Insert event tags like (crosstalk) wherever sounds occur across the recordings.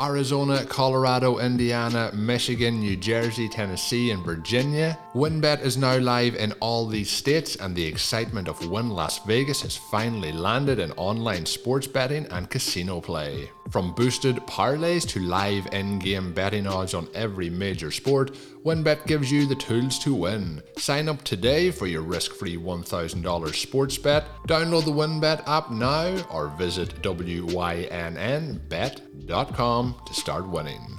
Arizona, Colorado, Indiana, Michigan, New Jersey, Tennessee, and Virginia. WynnBET is now live in all these states, and the excitement of Wynn Las Vegas has finally landed in online sports betting and casino play. From boosted parlays to live in game betting odds on every major sport, WynnBET gives you the tools to win. Sign up today for your risk free $1,000 sports bet. Download the WynnBET app now or visit WYNNBet.com to start winning.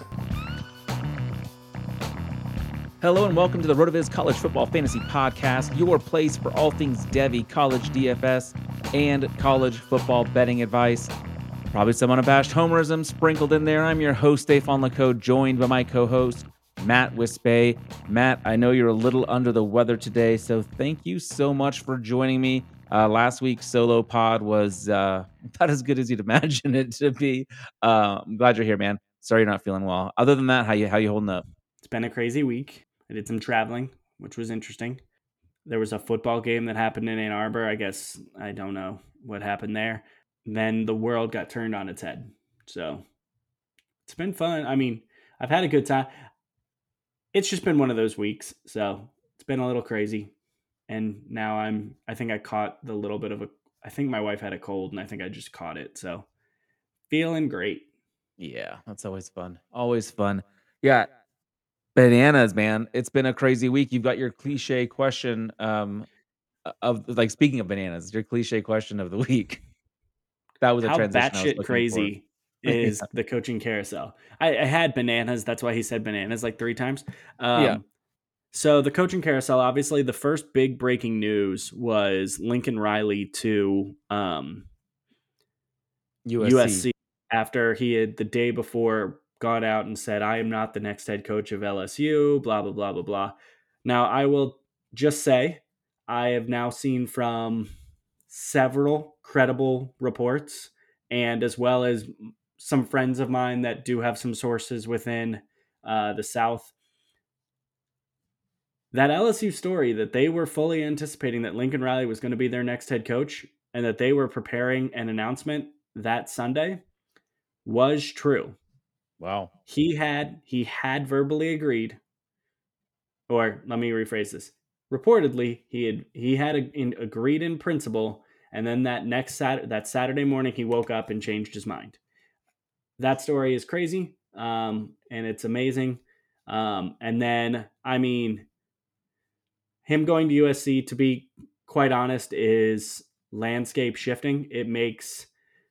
Hello and welcome to the RotoViz College Football Fantasy Podcast, your place for all things Devy, college DFS, and college football betting advice. Probably some unabashed homerism sprinkled in there. I'm your host, Stefan Laco, joined by my co-host, Matt Wispay. Matt, I know you're a little under the weather today, so thank you so much for joining me. Uh, last week's solo pod was uh, (laughs) about as good as you'd imagine it to be. Uh, I'm glad you're here, man. Sorry you're not feeling well. Other than that, how you how you holding up? It's been a crazy week. I did some traveling, which was interesting. There was a football game that happened in Ann Arbor. I guess I don't know what happened there. Then the world got turned on its head. So it's been fun. I mean, I've had a good time. It's just been one of those weeks. So it's been a little crazy. And now I'm, I think I caught the little bit of a, I think my wife had a cold and I think I just caught it. So feeling great. Yeah, that's always fun. Always fun. Yeah, bananas, man. It's been a crazy week. You've got your cliche question um of like speaking of bananas, your cliche question of the (laughs) week. That was a How transition. Batshit looking for. crazy (laughs) is the coaching carousel. I, I had bananas. That's why he said bananas like three times. Um, Yeah. So the coaching carousel, obviously, the first big breaking news was Lincoln Riley to um, USC. USC after he had the day before gone out and said, I am not the next head coach of LSU, blah, blah, blah, blah, blah. Now, I will just say, I have now seen from several credible reports and as well as some friends of mine that do have some sources within uh, the South. That LSU story that they were fully anticipating that Lincoln Riley was going to be their next head coach and that they were preparing an announcement that Sunday was true. Wow. He had he had verbally agreed, or let me rephrase this. Reportedly, he had he had a, in, agreed in principle, and then that next Sat that Saturday morning he woke up and changed his mind. That story is crazy, um, and it's amazing. Um, and then, I mean, him going to USC, to be quite honest, is landscape shifting. It makes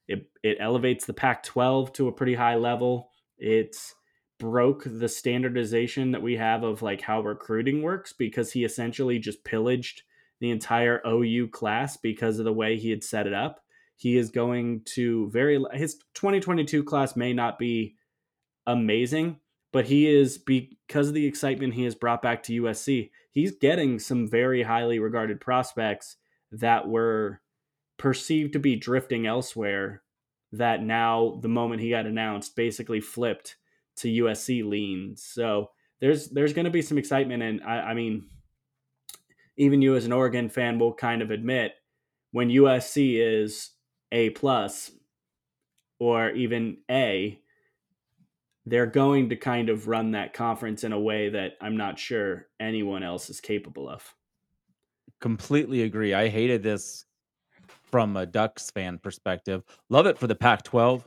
it it elevates the Pac-12 to a pretty high level. It's broke the standardization that we have of like how recruiting works because he essentially just pillaged the entire OU class because of the way he had set it up. He is going to very his 2022 class may not be amazing, but he is because of the excitement he has brought back to USC. He's getting some very highly regarded prospects that were perceived to be drifting elsewhere that now the moment he got announced basically flipped to USC leans. So there's there's going to be some excitement, and I, I mean, even you as an Oregon fan will kind of admit when USC is a plus or even a, they're going to kind of run that conference in a way that I'm not sure anyone else is capable of. Completely agree. I hated this from a Ducks fan perspective. Love it for the Pac-12.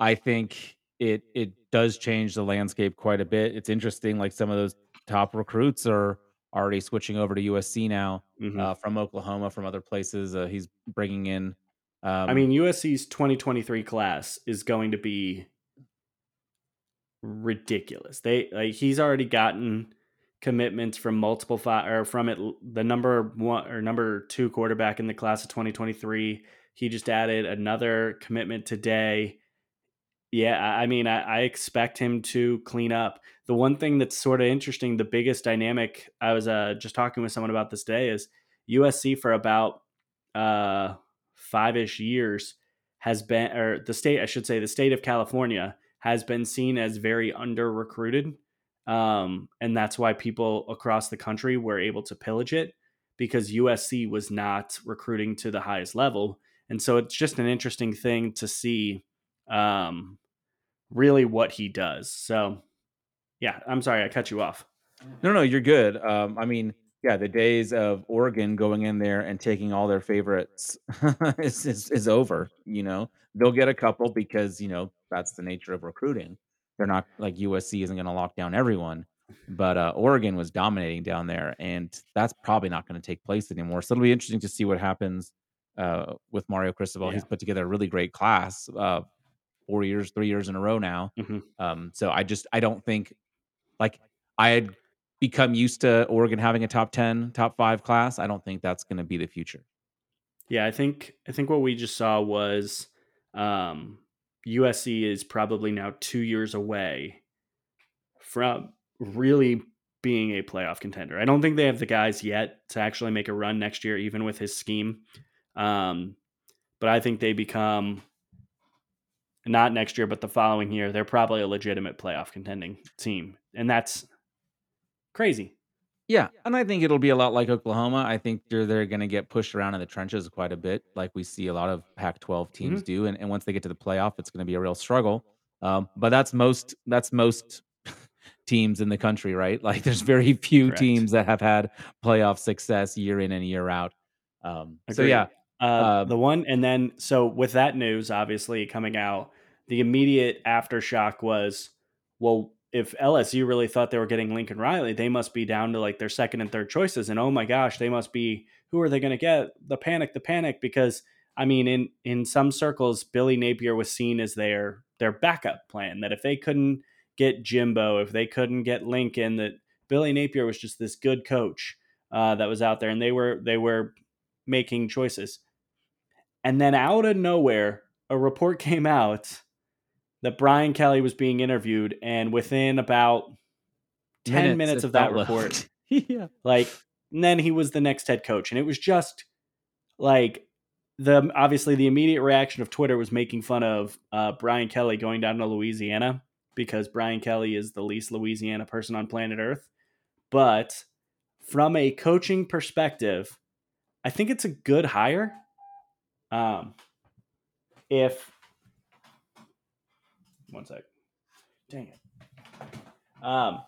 I think it it does change the landscape quite a bit. It's interesting, like some of those top recruits are already switching over to USC now Mhm. uh, from Oklahoma, from other places. Uh, he's bringing in. Um, I mean, USC's 2023 class is going to be ridiculous. They like he's already gotten commitments from multiple five or from it the number one or number two quarterback in the class of 2023. He just added another commitment today. Yeah, I mean, I, I expect him to clean up. The one thing that's sort of interesting, the biggest dynamic, I was uh, just talking with someone about this day, is USC for about uh, five ish years has been, or the state, I should say, the state of California has been seen as very under recruited. Um, and that's why people across the country were able to pillage it because USC was not recruiting to the highest level. And so it's just an interesting thing to see um, really what he does. So, yeah, I'm sorry I cut you off. No, no, you're good. Um, I mean, yeah, the days of Oregon going in there and taking all their favorites (laughs) is, is is over. You know, they'll get a couple because you know that's the nature of recruiting. They're not like USC isn't going to lock down everyone, but uh, Oregon was dominating down there, and that's probably not going to take place anymore. So it'll be interesting to see what happens uh, with Mario Cristobal. Yeah. He's put together a really great class, uh, four years, three years in a row now. Mhm. Um, so I just I don't think like I had become used to Oregon having a top 10, top 5 class. I don't think that's going to be the future. Yeah, I think I think what we just saw was um, USC is probably now two years away from really being a playoff contender. I don't think they have the guys yet to actually make a run next year, even with his scheme. Um, but I think they become not next year, but the following year, they're probably a legitimate playoff contending team, and that's crazy. Yeah, and I think it'll be a lot like Oklahoma. I think they're they're going to get pushed around in the trenches quite a bit, like we see a lot of Pac-12 teams do. And, and once they get to the playoff, it's going to be a real struggle. Um, but that's most that's most (laughs) teams in the country, right? (laughs) Like there's very few Correct. teams that have had playoff success year in and year out. Um, so yeah, Uh, Uh, the one, and then so with that news obviously coming out, the immediate aftershock was, well, if LSU really thought they were getting Lincoln Riley, they must be down to like their second and third choices, and oh my gosh, they must be. Who are they going to get? The panic, the panic, because I mean, in in some circles, Billy Napier was seen as their their backup plan. That if they couldn't get Jimbo, if they couldn't get Lincoln, that Billy Napier was just this good coach uh, that was out there, and they were they were making choices. And then out of nowhere, a report (laughs) came out that Brian Kelly was being interviewed, and within about 10 minutes, it of that like. report, (laughs) yeah. like, and then he was the next head coach. And it was just like the obviously the immediate reaction of Twitter was making fun of uh, Brian Kelly going down to Louisiana because Brian Kelly is the least Louisiana person on planet Earth. But from a coaching perspective, I think it's a good hire. Um, if one sec, dang it. Um,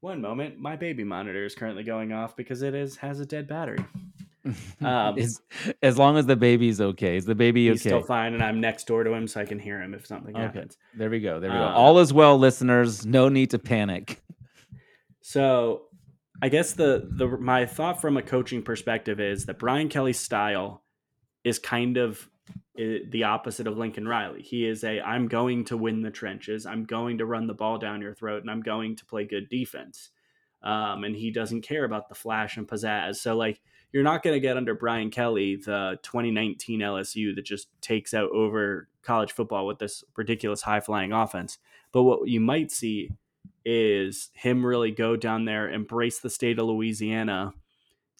one moment, my baby monitor is currently going off because it is has a dead battery. (laughs) Um, as, as long as the baby's okay. Is the baby He's okay? still fine, and I'm next door to him, so I can hear him if something Okay. happens. There we go. There we go. Um, All is well, listeners. No need to panic. So, I guess the the my thought from a coaching perspective is that Brian Kelly's style is kind of the opposite of Lincoln Riley. He is a I'm going to win the trenches. I'm going to run the ball down your throat, and I'm going to play good defense. Um, and he doesn't care about the flash and pizzazz. So, like, you're not going to get under Brian Kelly the 2019 LSU that just takes out over college football with this ridiculous high flying offense. But what you might see is him really go down there, embrace the state of Louisiana,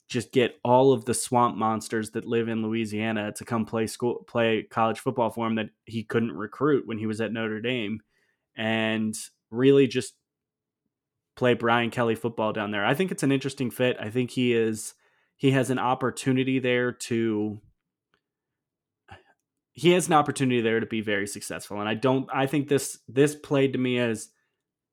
just get all of the swamp monsters that live in Louisiana to come play school, play college football for him that he couldn't recruit when he was at Notre Dame, and really just play Brian Kelly football down there. I think it's an interesting fit. I think he is he has an opportunity there to he has an opportunity there to be very successful. And I don't I think this this played to me as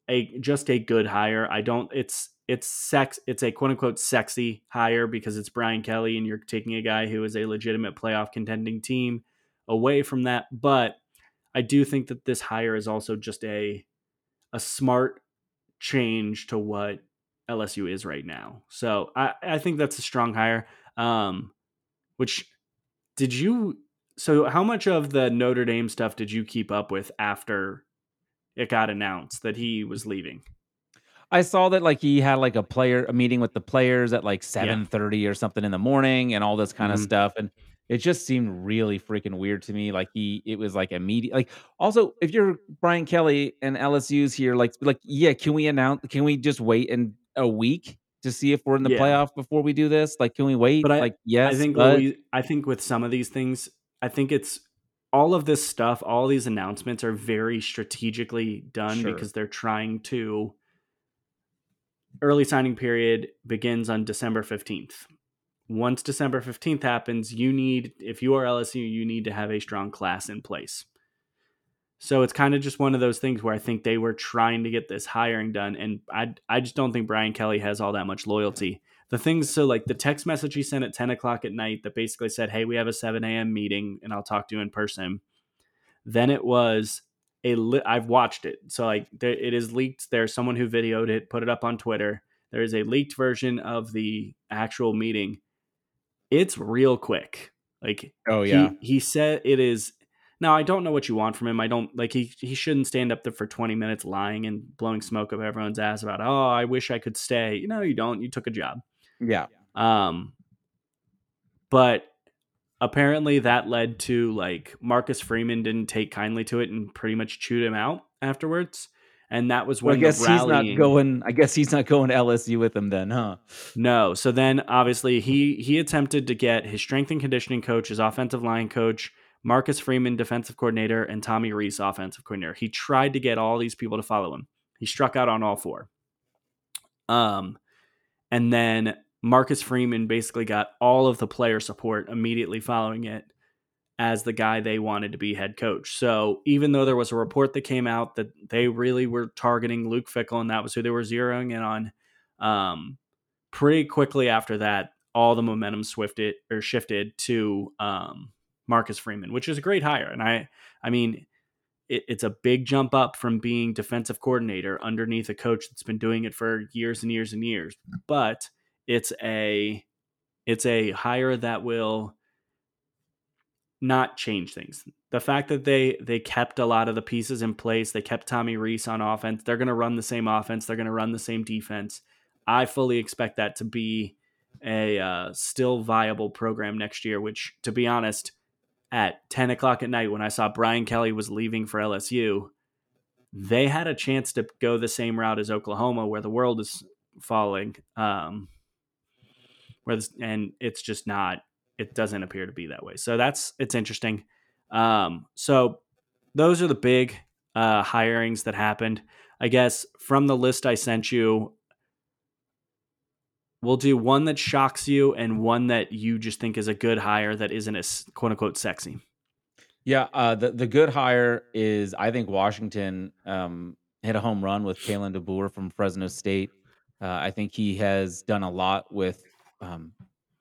a just a good hire. I don't it's it's sex it's a quote unquote sexy hire because it's Brian Kelly and you're taking a guy who is a legitimate playoff contending team away from that. But I do think that this hire is also just a a smart change to what LSU is right now. So I, I think that's a strong hire. Um, which did you so how much of the Notre Dame stuff did you keep up with after it got announced that he was leaving? I saw that like he had like a player a meeting with the players at like 7:30 yeah. or something in the morning and all this kind mm-hmm. of stuff and it just seemed really freaking weird to me like he it was like immediate like also if you're Brian Kelly and LSU's here like like yeah can we announce can we just wait in a week to see if we're in the yeah. playoff before we do this like can we wait but I, like yes I think but... we, I think with some of these things I think it's all of this stuff, all these announcements are very strategically done sure. because they're trying to. Early signing period begins on December 15th. Once December 15th happens, you need, if you are LSU, you need to have a strong class in place. So it's kind of just one of those things where I think they were trying to get this hiring done. And I, I just don't think Brian Kelly has all that much loyalty the things so like the text message he sent at 10 o'clock at night that basically said hey we have a 7 a.m meeting and i'll talk to you in person then it was a li- i've watched it so like there, it is leaked there's someone who videoed it put it up on twitter there is a leaked version of the actual meeting it's real quick like oh yeah he, he said it is now I don't know what you want from him. I don't like he he shouldn't stand up there for 20 minutes lying and blowing smoke up everyone's ass about, "Oh, I wish I could stay." You know, you don't. You took a job. Yeah. Um, but apparently that led to like Marcus Freeman didn't take kindly to it and pretty much chewed him out afterwards. And that was when well, I guess he's not going. I guess he's not going to LSU with him then, huh? No. So then, obviously, he he attempted to get his strength and conditioning coach, his offensive line coach, Marcus Freeman, defensive coordinator, and Tommy Rees, offensive coordinator. He tried to get all these people to follow him. He struck out on all four. Um, and then Marcus Freeman basically got all of the player support immediately following it as the guy they wanted to be head coach. So even though there was a report that came out that they really were targeting Luke Fickell and that was who they were zeroing in on, um, pretty quickly after that, all the momentum swifted or shifted to um, Marcus Freeman, which is a great hire. And I, I mean, it, it's a big jump up from being defensive coordinator underneath a coach that's been doing it for years and years and years. But it's a it's a hire that will not change things. The fact that they they kept a lot of the pieces in place, they kept Tommy Rees on offense. They're going to run the same offense. They're going to run the same defense. I fully expect that to be a uh, still viable program next year. Which, to be honest, at ten o'clock at night when I saw Brian Kelly was leaving for LSU, they had a chance to go the same route as Oklahoma, where the world is falling. Um, where this, and it's just not it doesn't appear to be that way. So that's it's interesting. Um, so those are the big uh, hirings that happened. I guess from the list i sent you we'll do one that shocks you and one that you just think is a good hire that isn't as quote unquote sexy. Yeah uh, the, the good hire is i think washington um, hit a home run with Kalen DeBoer from Fresno State. Uh, I think he has done a lot with um,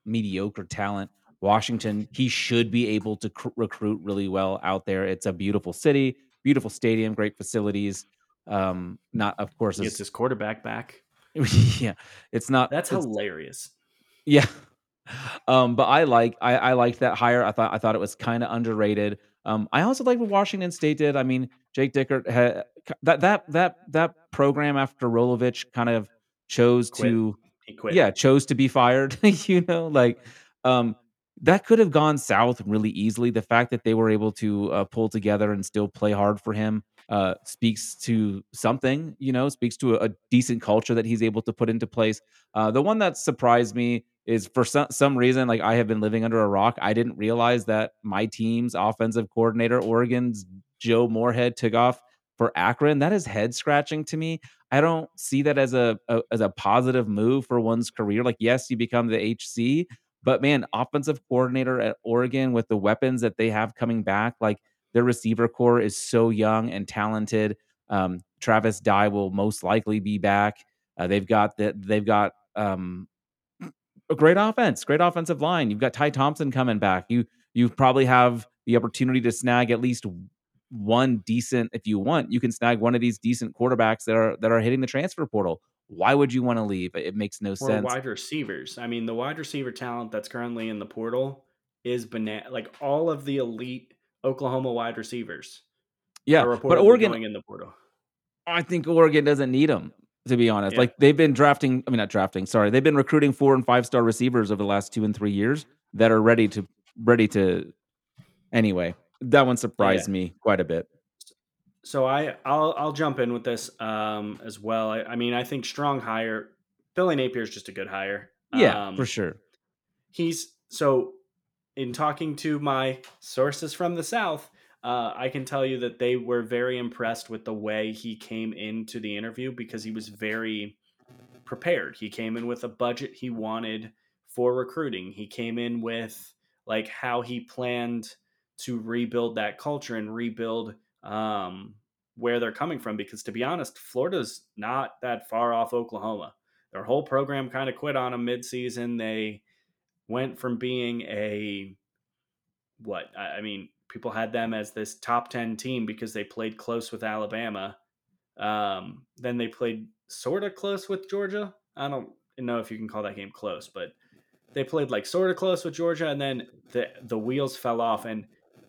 mediocre talent. Washington, he should be able to cr- recruit really well out there. It's a beautiful city, beautiful stadium, great facilities. Um, not, of course, it's gets his quarterback back. (laughs) yeah, it's not. That's it's, hilarious. Yeah, um, but I like I, I liked that hire. I thought I thought it was kind of underrated. Um, I also like what Washington State did. I mean, Jake Dickert had that that that that program after Rolovich kind of chose Quit. to he quit. Yeah, chose to be fired. (laughs) you know, like um, that could have gone south really easily. The fact that they were able to uh, pull together and still play hard for him uh, speaks to something. You know, speaks to a, a, decent culture that he's able to put into place. Uh, the one that surprised me is for some some reason, like I have been living under a rock. I didn't realize that my team's offensive coordinator, Oregon's Joe Moorhead, took off for Akron. That is head scratching to me. I don't see that as a, a, as a positive move for one's career. Like, yes, you become the HC, But man, offensive coordinator at Oregon with the weapons that they have coming back, like their receiver core is so young and talented. Um, Travis Dye will most likely be back. Uh, they've got that. They've got um, a great offense, great offensive line. You've got Ty Thompson coming back. You you probably have the opportunity to snag at least one decent. If you want, you can snag one of these decent quarterbacks that are that are hitting the transfer portal. Why would you want to leave? It makes no or sense. wide receivers. I mean, the wide receiver talent that's currently in the portal is banana. Like all of the elite Oklahoma wide receivers. Yeah, but Oregon, in the portal. I think Oregon doesn't need them to be honest. Yeah. Like they've been drafting, I mean not drafting, sorry. They've been recruiting four and five star receivers over the last 2 and 3 years that are ready to ready to anyway. That one surprised Yeah. me quite a bit. So I I'll I'll jump in with this um as well. I, I mean, I think strong hire. Billy Napier is just a good hire. Yeah, Um, for sure. he's so in talking to my sources from the south uh, i can tell you that they were very impressed with the way he came into the interview because he was very prepared he came in with a budget he wanted for recruiting he came in with like how he planned to rebuild that culture and rebuild um, where they're coming from because to be honest florida's not that far off oklahoma their whole program kind of quit on them midseason they went from being a what I mean, people had them as this top ten team because they played close with Alabama. Um, then they played sort of close with Georgia. I don't know if you can call that game close, but they played like sort of close with Georgia, and then the the wheels fell off. And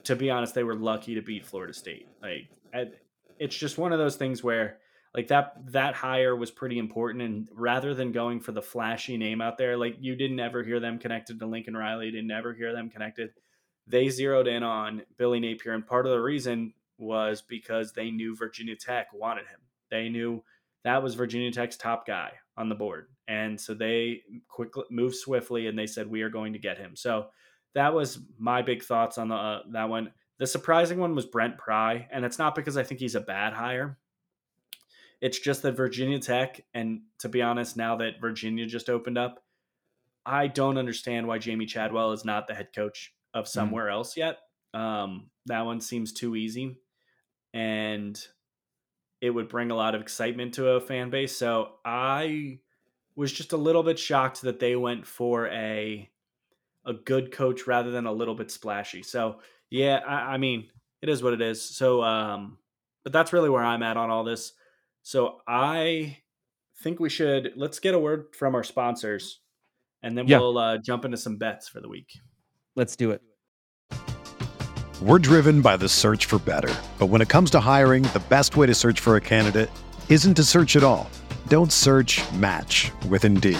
to be honest, they were lucky to beat Florida State. Like it's just one of those things where like that that hire was pretty important and rather than going for the flashy name out there like you didn't ever hear them connected to lincoln riley you didn't ever hear them connected. They zeroed in on billy napier and part of the reason was because they knew virginia tech wanted him. They knew that was virginia tech's top guy on the board and so they quickly moved swiftly and they said we are going to get him. So that was my big thoughts on the uh, that one the surprising one was brent pry and it's not because i think he's a bad hire it's just that Virginia Tech, and to be honest, now that Virginia just opened up, I don't understand why Jamey Chadwell is not the head coach of somewhere else yet. Um, that one seems too easy, and it would bring a lot of excitement to a fan base. So I was just a little bit shocked that they went for a a good coach rather than a little bit splashy. So yeah, I, I mean, it is what it is. So, um, but that's really where I'm at on all this. So I think we should let's get a word from our sponsors, and then Yeah. we'll uh, jump into some bets for the week. Let's do it. We're driven by the search for better. But when it comes to hiring, the best way to search for a candidate isn't to search at all. Don't search match with Indeed.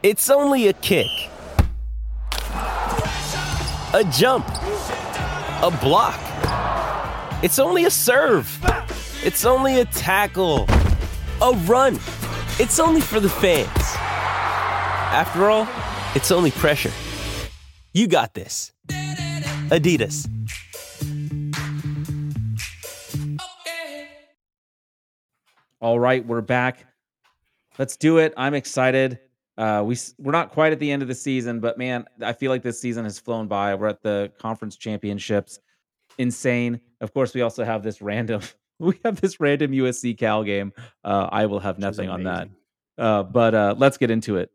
It's only a kick, a jump, a block. It's only a serve. It's only a tackle, a run. It's only for the fans. After all, it's only pressure. You got this. Adidas. All right, we're back. Let's do it. I'm excited. Uh, we we're not quite at the end of the season, but man, I feel like this season has flown by. We're at the conference championships, insane. Of course, we also have this random (laughs) we have this random USC Cal game. Uh, I will have nothing on that. Uh, but uh, let's get into it.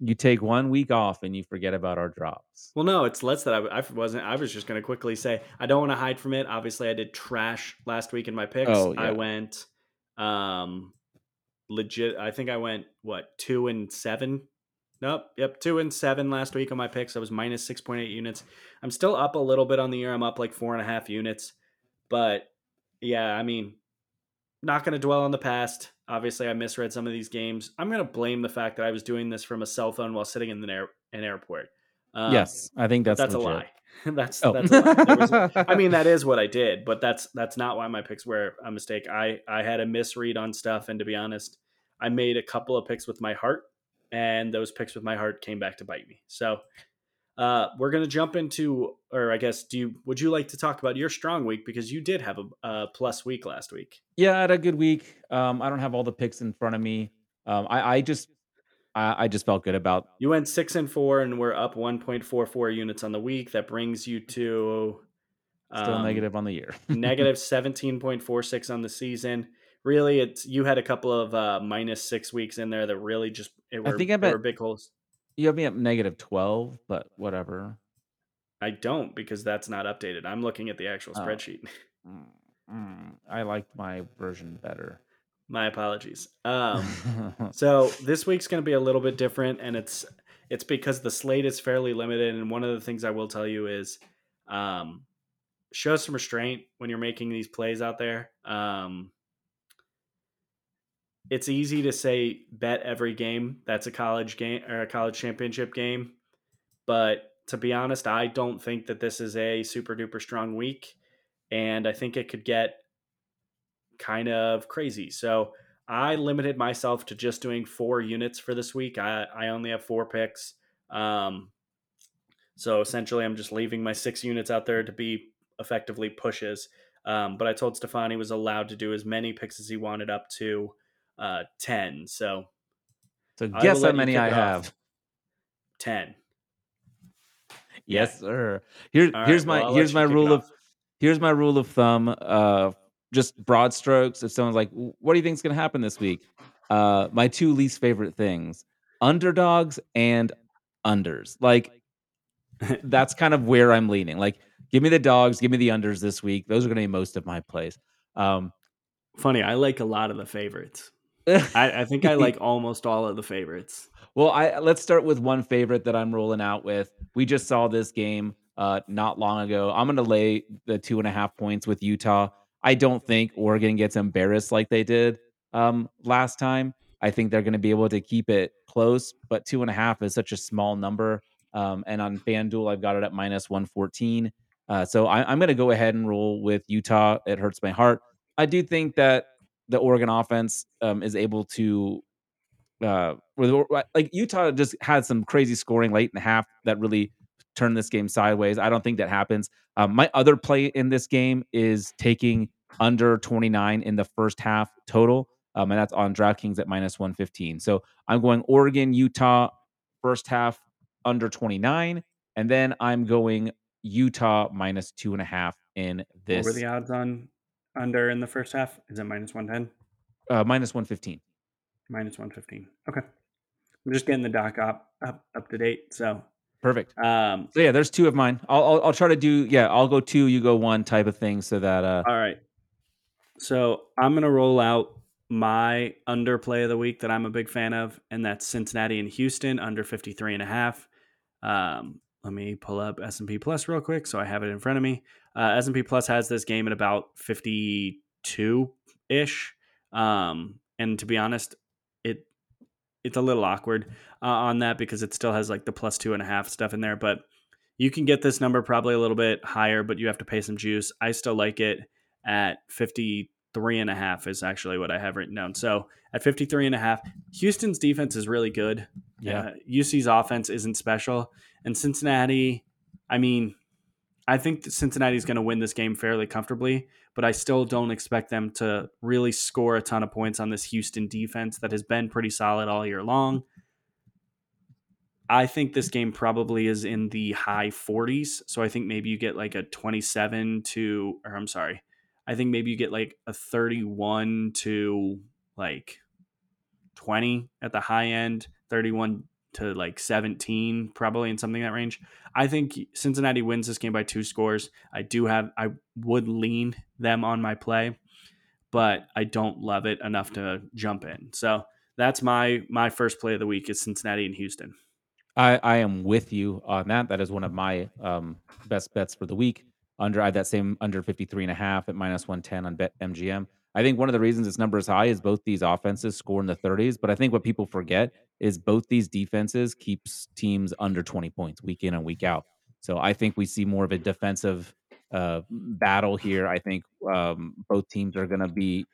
You take one week off and you forget about our drop. Well, no, it's less that I, I wasn't. I was just going to quickly say I don't want to hide from it. Obviously, I did trash last week in my picks. Oh, yeah. I went um legit. I think I went what two and seven. Nope. Yep. Two and seven last week on my picks. I was minus six point eight units. I'm still up a little bit on the year. I'm up like four and a half units. But yeah, I mean, not going to dwell on the past. Obviously, I misread some of these games. I'm going to blame the fact that I was doing this from a cell phone while sitting in the air, an airport. Um, yes, I think that's that's legit. a lie. (laughs) that's Oh. that's a lie. There was- (laughs) I mean, that is what I did, but that's that's not why my picks were a mistake. I I had a misread on stuff, and to be honest, I made a couple of picks with my heart, and those picks with my heart came back to bite me. So. Uh, we're gonna jump into, or I guess, do you would you like to talk about your strong week because you did have a, a plus week last week? Yeah, I had a good week. Um, I don't have all the picks in front of me. Um, I, I just, I, I just felt good about. You went six and four, and we're up one point four four units on the week. That brings you to Still um, negative on the year. (laughs) negative 17.46 on the season. Really, it's you had a couple of uh, minus six weeks in there that really just it were, think I bet- were big holes. You have me at negative twelve, but whatever. I don't because that's not updated. I'm looking at the actual Oh. spreadsheet. (laughs) Mm, mm, I liked my version better. My apologies. Um, (laughs) so this week's going to be a little bit different, and it's it's because the slate is fairly limited. And one of the things I will tell you is, um, show some restraint when you're making these plays out there. Um, it's easy to say bet every game. That's a college game or a college championship game, but to be honest, I don't think that this is a super duper strong week, and I think it could get kind of crazy. So I limited myself to just doing four units for this week. I, I only have four picks. Um, so essentially, I'm just leaving my six units out there to be effectively pushes. Um, but I told Stefan he was allowed to do as many picks as he wanted up to uh, 10. So so guess how many I have. 10. Yes, sir. Here, All here's right, my well, here's my rule of off. here's my rule of thumb. Uh, just broad strokes. If someone's like, "What do you think's going to happen this week?" Uh, my two least favorite things: underdogs and unders. Like that's kind of where I'm leaning. Like, give me the dogs, give me the unders this week. Those are going to be most of my plays. Um, Funny, I like a lot of the favorites. (laughs) I, I think I like almost all of the favorites. Well, I let's start with one favorite that I'm rolling out with. We just saw this game uh not long ago. I'm gonna lay the two and a half points with Utah. I don't think Oregon gets embarrassed like they did um last time. I think they're gonna be able to keep it close, but two and a half is such a small number. Um, and on FanDuel, I've got it at minus 114. Uh, so I, I'm going to go ahead and roll with Utah. It hurts my heart. I do think that the Oregon offense um, is able to uh like Utah just had some crazy scoring late in the half that really turned this game sideways. I don't think that happens. Um, my other play in this game is taking under 29 in the first half total. Um, and that's on DraftKings at minus 115. So I'm going Oregon, Utah, first half under 29. And then I'm going Utah minus two and a half in this What were the odds on under in the first half? Is it minus 110? uh, minus 115. Minus 115. Okay. I'm just getting the doc up up, up to date. So, Perfect. um, So yeah, there's two of mine. I'll, I'll I'll try to do yeah. I'll go two, you go one type of thing, so that uh all right. So I'm going to roll out my underplay of the week that I'm a big fan of, and that's Cincinnati and Houston under 53 and a half. Um, let me pull up S&P Plus real quick so I have it in front of me. Uh, S&P Plus has this game at about 52-ish. Um, and to be honest, it it's a little awkward uh, on that because it still has like the plus two and a half stuff in there. But you can get this number probably a little bit higher, but you have to pay some juice. I still like it at 53 and a half is actually what I have written down. So at 53 and a half, Houston's defense is really good. Yeah. Uh, UC's offense isn't special. And Cincinnati, I mean, I think Cincinnati's going to win this game fairly comfortably, but I still don't expect them to really score a ton of points on this Houston defense that has been pretty solid all year long. I think this game probably is in the high 40s. So I think maybe you get like a 27 to, or I'm sorry, I think maybe you get like a 31 to like 20 at the high end, 31 to like 17, probably in something that range. I think Cincinnati wins this game by two scores. I do have, I would lean them on my play, but I don't love it enough to jump in. So that's my my first play of the week is Cincinnati and Houston. I, I am with you on that. That is one of my um, best bets for the week. Under I have that same under 53 and a half at minus 110 on BetMGM. I think one of the reasons this number is high is both these offenses score in the 30s. But I think what people forget is both these defenses keeps teams under 20 points week in and week out. So I think we see more of a defensive uh, battle here. I think um, both teams are going to be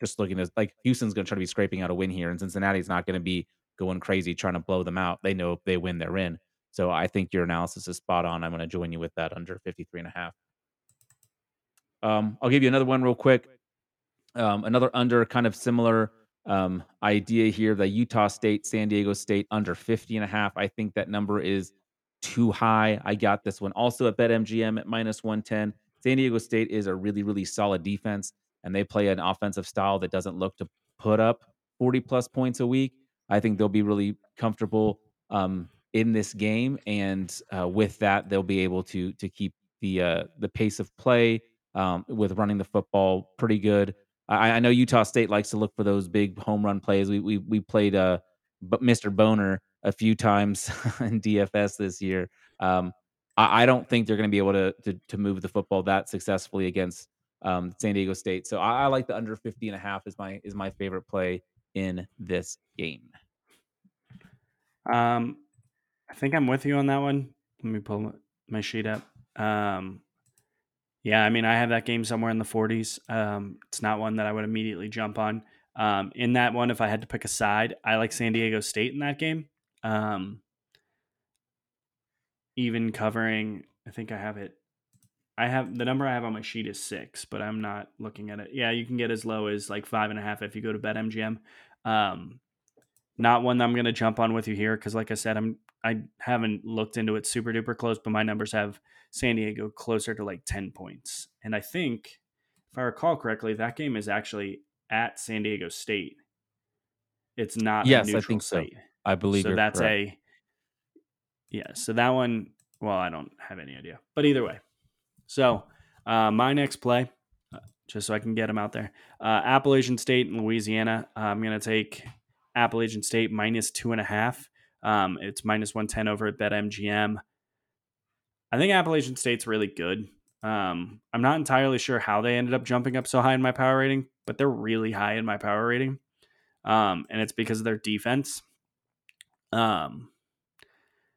just looking at like Houston's going to try to be scraping out a win here, and Cincinnati's not going to be going crazy trying to blow them out. They know if they win, they're in. So I think your analysis is spot on. I'm going to join you with that under 53 and a half. Um, I'll give you another one real quick. Um, another under kind of similar um, idea here. The Utah State, San Diego State under 50 and a half. I think that number is too high. I got this one also at BetMGM at minus 110. San Diego State is a really, really solid defense, and they play an offensive style that doesn't look to put up 40 plus points a week. I think they'll be really comfortable um, in this game, and uh, with that, they'll be able to to keep the uh, the pace of play um, with running the football pretty good. I, I, know Utah State likes to look for those big home run plays. We we we played uh, Mr. Boner a few times (laughs) in DFS this year. Um, I, I, don't think they're going to be able to, to, to move the football that successfully against um, San Diego State. So I, I, like the under 50 and a half is my is my favorite play in this game. Um, I think I'm with you on that one. Let me pull my sheet up. Um, yeah, I mean, I have that game somewhere in the 40s. Um, it's not one that I would immediately jump on. Um, in that one, if I had to pick a side, I like San Diego State in that game. Um, even covering, I think I have it. I have the number I have on my sheet is six, but I'm not looking at it. Yeah, you can get as low as like five and a half if you go to BetMGM. Um, not one that I'm going to jump on with you here because, like I said, I'm I haven't looked into it super duper close, but my numbers have San Diego closer to like ten points, and I think if I recall correctly, that game is actually at San Diego State. It's not yes, I think site. so. I believe so. that's correct. a yeah. So that one, well, I don't have any idea, but either way. So uh, my next play, uh, just so I can get them out there, uh, Appalachian State and Louisiana. Uh, I'm going to take Appalachian State minus two and a half. Um, it's minus one ten over at BetMGM. I think Appalachian State's really good. Um, I'm not entirely sure how they ended up jumping up so high in my power rating, but they're really high in my power rating. Um, and it's because of their defense. Um,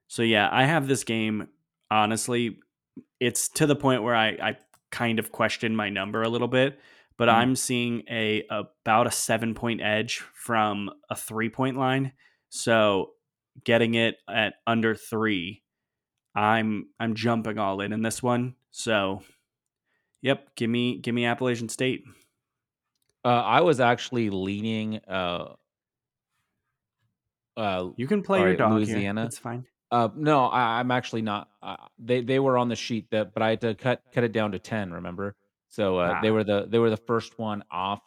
so yeah, I have this game. Honestly, it's to the point where I, I kind of question my number a little bit, but mm. I'm seeing a about a seven point edge from a three point line. So getting it at under three, I'm I'm jumping all in in this one. So, yep, give me give me Appalachian State. Uh, I was actually leaning uh, uh, you can play your dog Louisiana. Here. That's fine. Uh, no, I, am actually not. Uh, they they were on the sheet that, but I had to cut cut it down to ten. Remember, so uh, ah. they were the they were the first one off.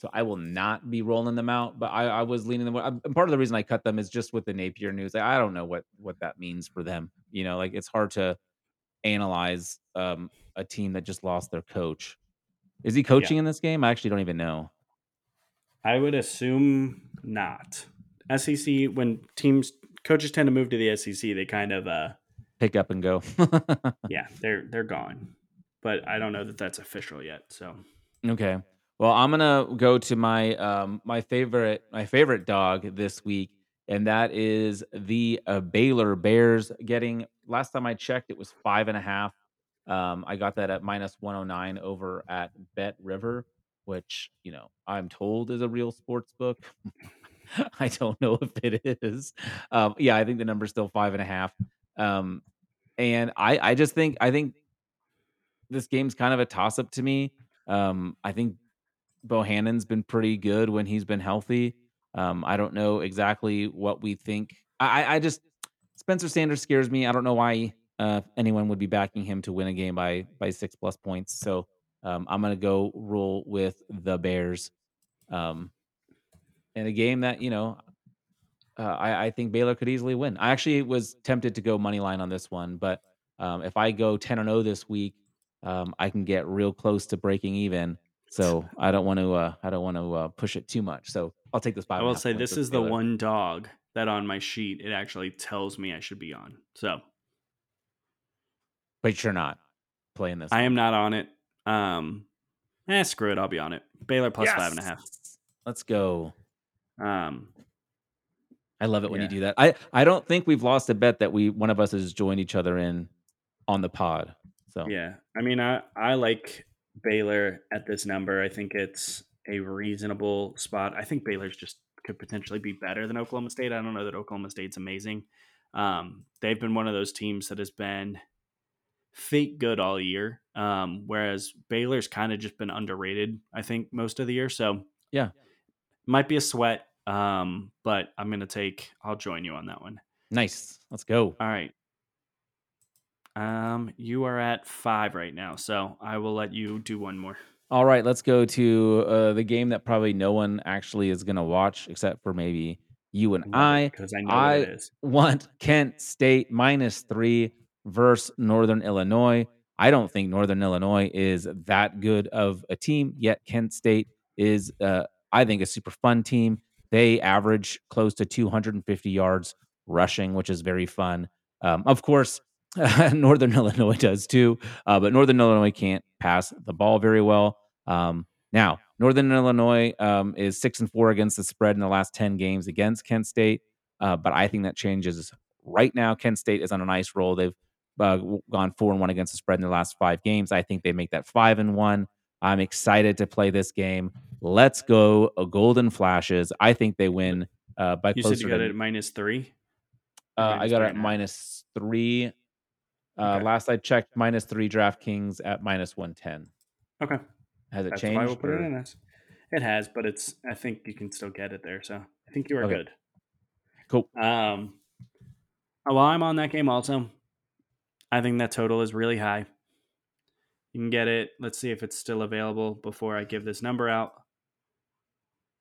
So I will not be rolling them out, but I, I was leaning them. And part of the reason I cut them is just with the Napier news. I don't know what what that means for them. You know, like it's hard to analyze um, a team that just lost their coach. Is he coaching yeah. in this game? I actually don't even know. I would assume not. SEC when teams coaches tend to move to the SEC, they kind of uh pick up and go. (laughs) yeah, they're they're gone. But I don't know that that's official yet. So okay. Well, I'm gonna go to my um my favorite my favorite dog this week, and that is the uh, Baylor Bears. Getting last time I checked, it was five and a half. Um, I got that at minus 109 over at Bet River, which you know I'm told is a real sports book. (laughs) I don't know if it is. Um, yeah, I think the number's still five and a half. Um, and I, I just think, I think this game's kind of a toss up to me. Um, I think Bohanon's been pretty good when he's been healthy. Um, I don't know exactly what we think. I, I just Spencer Sanders scares me. I don't know why uh, anyone would be backing him to win a game by by six plus points. So um, I'm gonna go roll with the Bears. Um, in a game that you know uh, I, I think Baylor could easily win. I actually was tempted to go money line on this one, but um, if I go ten and zero this week, um, I can get real close to breaking even. So I don't want to. Uh, I don't want to uh, push it too much. So I'll take this five. I will say this is the one dog that on my sheet it actually tells me I should be on. So, but you're not playing this. I one. am not on it. Um, eh, screw it. I'll be on it. Baylor plus yes! five and a half. Let's go. Um, I love it when yeah. you do that. I I don't think we've lost a bet that we one of us has joined each other in on the pod. So yeah, I mean, I I like Baylor at this number. I think it's a reasonable spot. I think Baylor's just could potentially be better than Oklahoma State. I don't know that Oklahoma State's amazing. Um, they've been one of those teams that has been fake good all year, um, whereas Baylor's kind of just been underrated. I think most of the year. So yeah, might be a sweat. Um, but I'm gonna take. I'll join you on that one. Nice. Let's go. All right. Um, you are at five right now, so I will let you do one more. All right, let's go to uh, the game that probably no one actually is going to watch except for maybe you and I. Because I know I it is. want Kent State minus three versus Northern Illinois. I don't think Northern Illinois is that good of a team, yet Kent State is, uh, I think, a super fun team. They average close to 250 yards rushing, which is very fun. Um, of course, (laughs) Northern Illinois does too, uh, but Northern Illinois can't pass the ball very well. Um, now, Northern Illinois um, is six and four against the spread in the last ten games against Kent State, uh, but I think that changes right now. Kent State is on a nice roll. They've uh, gone four and one against the spread in the last five games. I think they make that five and one. I'm excited to play this game. Let's go, uh, Golden Flashes. I think they win uh, by. You said you got to, it at minus three. Uh, I got it at minus three. Uh, okay. Last I checked, minus three DraftKings at minus one ten. Okay. Has it That's changed? Why we'll put it in this. It has, but it's. I think you can still get it there. So I think you are okay. good. Cool. Um. While I'm on that game, also, I think that total is really high. You can get it. Let's see if it's still available before I give this number out.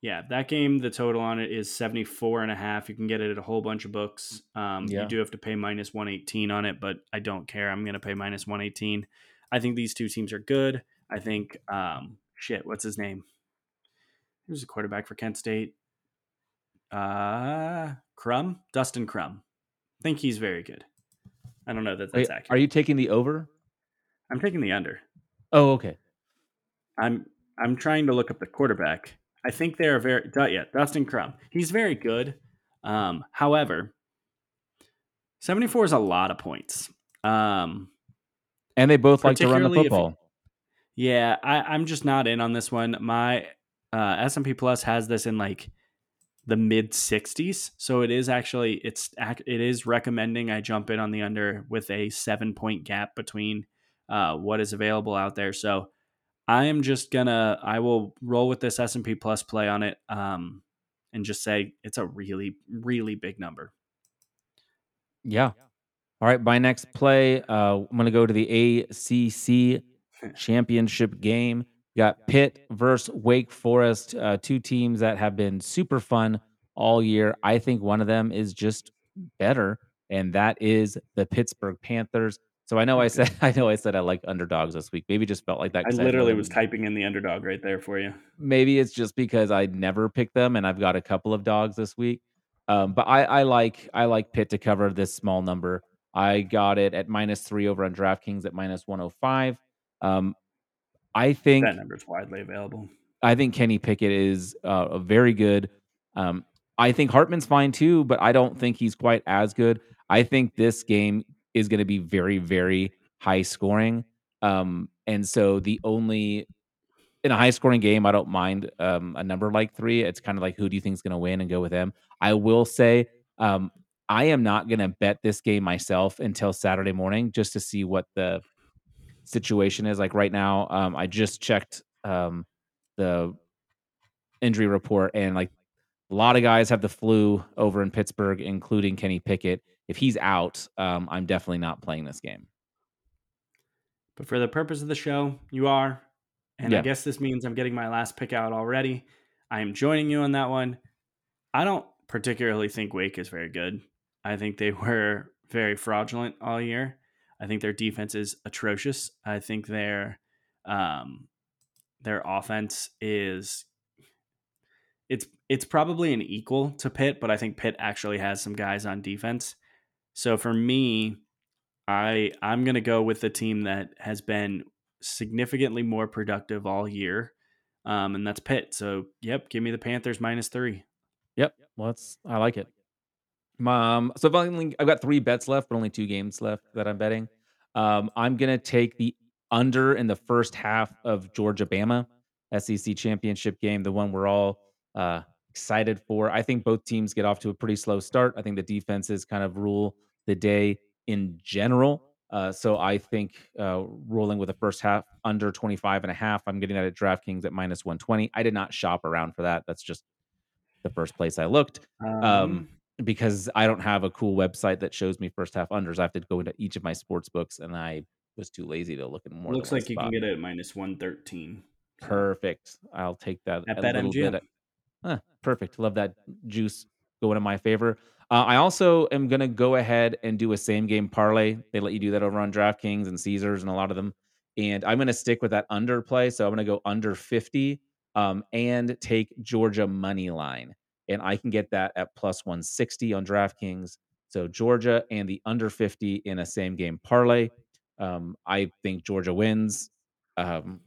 Yeah, that game, the total on it is 74 and a half. You can get it at a whole bunch of books. Um, yeah. You do have to pay minus 118 on it, but I don't care. I'm going to pay minus 118. I think these two teams are good. I think, um, shit, what's his name? Who's a quarterback for Kent State? Uh, Crum? Dustin Crum. I think he's very good. I don't know that that's Wait, accurate. Are you taking the over? I'm taking the under. Oh, okay. I'm I'm trying to look up the quarterback. I think they are very yeah, Dustin Crum. He's very good. Um, however, 74 is a lot of points. Um, and they both like to run the football. yeah, I, am just not in on this one. My uh, S&P Plus has this in like the mid 60s, so it is actually it's it is recommending I jump in on the under with a seven point gap between uh, what is available out there. So I am just gonna I will roll with this S and P plus play on it, um, and just say it's a really really big number. Yeah. All right. My next play, uh, I'm gonna go to the ACC (laughs) championship game. We got Pitt versus Wake Forest, uh, two teams that have been super fun all year. I think one of them is just better, and that is the Pittsburgh Panthers. So I know I said (laughs) I know I said I like underdogs this week. Maybe just felt like that. I literally I was typing in the underdog right there for you. Maybe it's just because I never pick them, and I've got a couple of dogs this week. Um, but I, I like I like Pitt to cover this small number. I got it at minus three over on DraftKings at minus one hundred five. Um, I think that number is widely available. I think Kenny Pickett is uh, very good. Um, I think Hartman's fine too, but I don't think he's quite as good. I think this game is going to be very, very high scoring. Um, and so the only in a high scoring game, I don't mind um, a number like three. It's kind of like who do you think is going to win and go with them. I will say um, I am not going to bet this game myself until Saturday morning just to see what the situation is. Like right now, um, I just checked um, the injury report and like a lot of guys have the flu over in Pittsburgh, including Kenny Pickett if he's out, um, I'm definitely not playing this game. But for the purpose of the show, you are. And yeah. I guess this means I'm getting my last pick out already. I am joining you on that one. I don't particularly think Wake is very good. I think they (laughs) were very fraudulent all year. I think their defense is atrocious. I think their um, their offense is it's it's probably an equal to Pitt, but I think Pitt actually has some guys on defense. So for me, I I'm gonna go with the team that has been significantly more productive all year, um, and that's Pitt. So yep, give me the Panthers minus three. Yep, well, that's I like it. Um, so I've only I've got three bets left, but only two games left that I'm betting. Um, I'm gonna take the under in the first half of Georgia Bama SEC championship game, the one we're all uh, excited for. I think both teams get off to a pretty slow start. I think the defenses kind of rule the day in general. Uh, so I think uh, rolling with a first half under 25 and a half, I'm getting that at DraftKings at minus 120. I did not shop around for that. That's just the first place I looked. Um, um, because I don't have a cool website that shows me first half unders. I have to go into each of my sports books, and I was too lazy to look at more. Looks like you can get it at minus one thirteen. Perfect. I'll take that at that MGM. Huh, perfect. Love that juice going in my favor. Uh, I also am going to go ahead and do a same game parlay. They let you do that over on DraftKings and Caesars and a lot of them. And I'm going to stick with that under play. So I'm going to go under 50 um, and take Georgia money line and I can get that at plus 160 on DraftKings. So Georgia and the under 50 in a same game parlay. Um, I think Georgia wins. Um,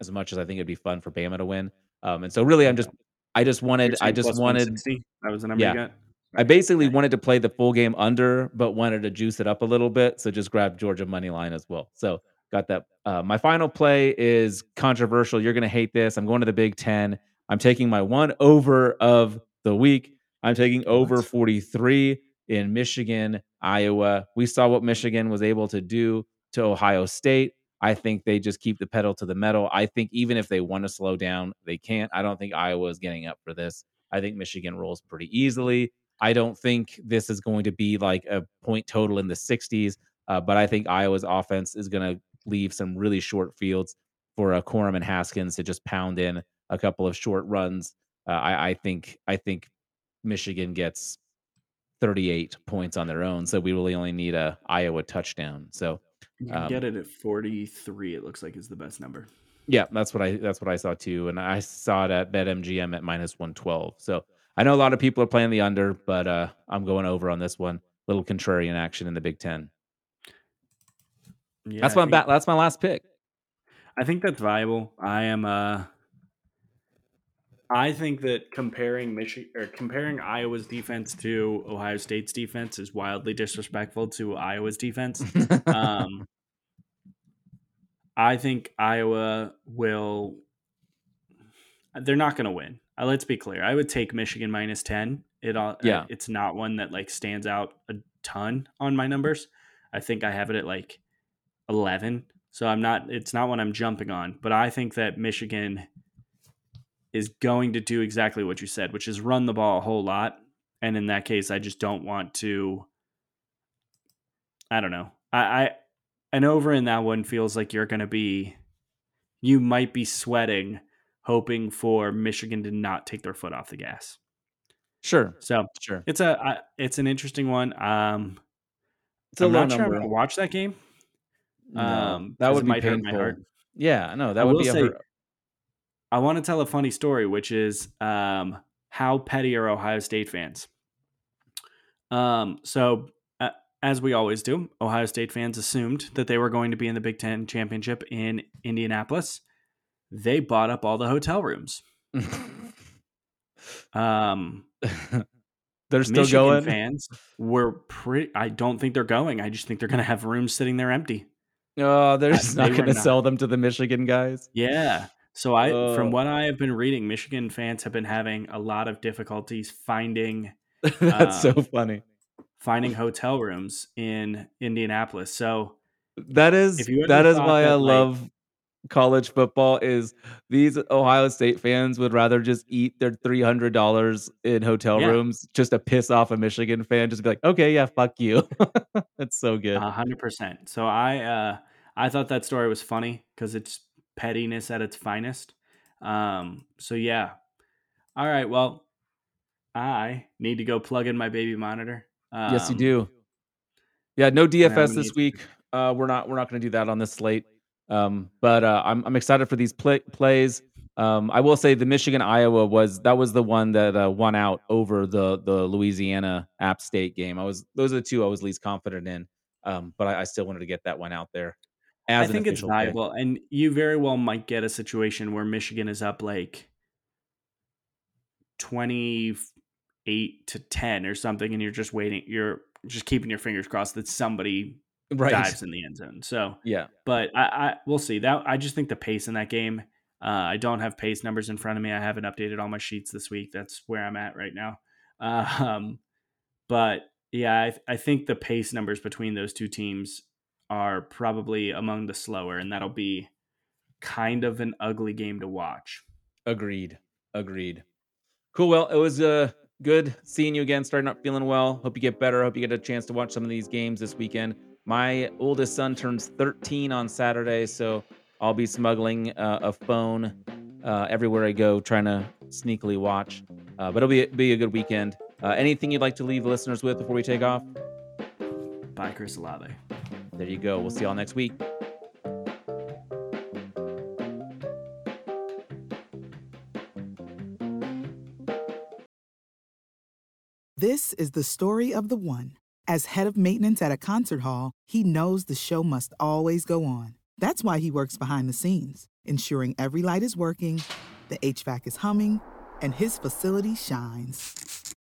as much as I think it'd be fun for Bama to win. Um, and so really, I'm just, I just wanted, I just wanted. That was the number yeah, you got. I basically wanted to play the full game under, but wanted to juice it up a little bit. So just grab Georgia money line as well. So got that. Uh, my final play is controversial. You're going to hate this. I'm going to the Big Ten. I'm taking my one over of the week. I'm taking over 43 in Michigan, Iowa. We saw what Michigan was able to do to Ohio State. I think they just keep the pedal to the metal. I think even if they want to slow down, they can't. I don't think Iowa is getting up for this. I think Michigan rolls pretty easily. I don't think this is going to be like a point total in the 60s, uh, but I think Iowa's offense is going to leave some really short fields for a Corum and Haskins to just pound in a couple of short runs. Uh, I, I think I think Michigan gets 38 points on their own, so we really only need a Iowa touchdown. So um, get it at 43. It looks like is the best number. Yeah, that's what I that's what I saw too, and I saw it at BetMGM at minus 112. So I know a lot of people are playing the under, but uh, I'm going over on this one. Little contrarian action in the Big Ten. Yeah, that's my think, that's my last pick. I think that's viable. I am uh I think that comparing Michigan or comparing Iowa's defense to Ohio State's defense is wildly disrespectful to Iowa's defense. (laughs) um, I think Iowa will. They're not going to win. Uh, let's be clear. I would take Michigan minus ten. It all. Yeah. It's not one that like stands out a ton on my numbers. I think I have it at like eleven. So I'm not. It's not one I'm jumping on. But I think that Michigan is going to do exactly what you said, which is run the ball a whole lot. And in that case, I just don't want to. I don't know. I, I and over in that one feels like you're going to be, you might be sweating, hoping for Michigan to not take their foot off the gas. Sure. So sure, it's a it's an interesting one. Um, it's a I'm low number. Sure watch that game. No, um, that would be painful. Yeah, no, that I would be. Say, a, I want to tell a funny story, which is um, how petty are Ohio State fans? Um, so, uh, as we always do, Ohio State fans assumed that they were going to be in the Big Ten championship in Indianapolis. They bought up all the hotel rooms. (laughs) um, they're still Michigan going. Fans were pretty. I don't think they're going. I just think they're going to have rooms sitting there empty. Oh, they're just not going to sell them to the Michigan guys. Yeah. So I, uh, from what I have been reading, Michigan fans have been having a lot of difficulties finding. (laughs) That's um, so funny. Finding hotel rooms in Indianapolis. So that is that is why that, I like, love college football. Is these Ohio State fans would rather just eat their three hundred dollars in hotel yeah. rooms just to piss off a Michigan fan, just be like, okay, yeah, fuck you. (laughs) That's so good. hundred percent. So I, uh, I thought that story was funny because it's pettiness at its finest. Um, so yeah. All right. Well, I need to go plug in my baby monitor. Um, yes, you Um, do. Yeah, no DFS this week. Uh, we're not we're not going to do that on this slate. Um, but uh, I'm I'm excited for these pl- plays. Um, I will say the Michigan Iowa was that was the one that uh, won out over the the Louisiana App State game. I was those are the two I was least confident in. Um, but I, I still wanted to get that one out there. I think it's official pick. and you very well might get a situation where Michigan is up like twenty-eight to ten or something, and you're just waiting. You're just keeping your fingers crossed that somebody right? dives in the end zone. So, Yeah, but I, I we'll see. That I just think the pace in that game. Uh, I don't have pace numbers in front of me. I haven't updated all my sheets this week. That's where I'm at right now. (laughs) Um, but yeah, I, I think the pace numbers between those two teams are probably among the slower, and that'll be kind of an ugly game to watch. agreed, agreed. Cool. Well, it was uh good seeing you again. Starting up feeling well. Hope you get better. Hope you get a chance to watch some of these games this weekend. My oldest son turns 13 on Saturday, so I'll be smuggling uh, a phone uh, everywhere I go, trying to sneakily watch. Uh, but it'll be be a good weekend. Uh, anything you'd like to leave listeners with before we take off? Bye, Chris Olave. There you go. We'll see y'all next week. This is the story of the one. As head of maintenance at a concert hall, he knows the show must always go on. That's why he works behind the scenes, ensuring every light is working, the HVAC is humming, and his facility shines.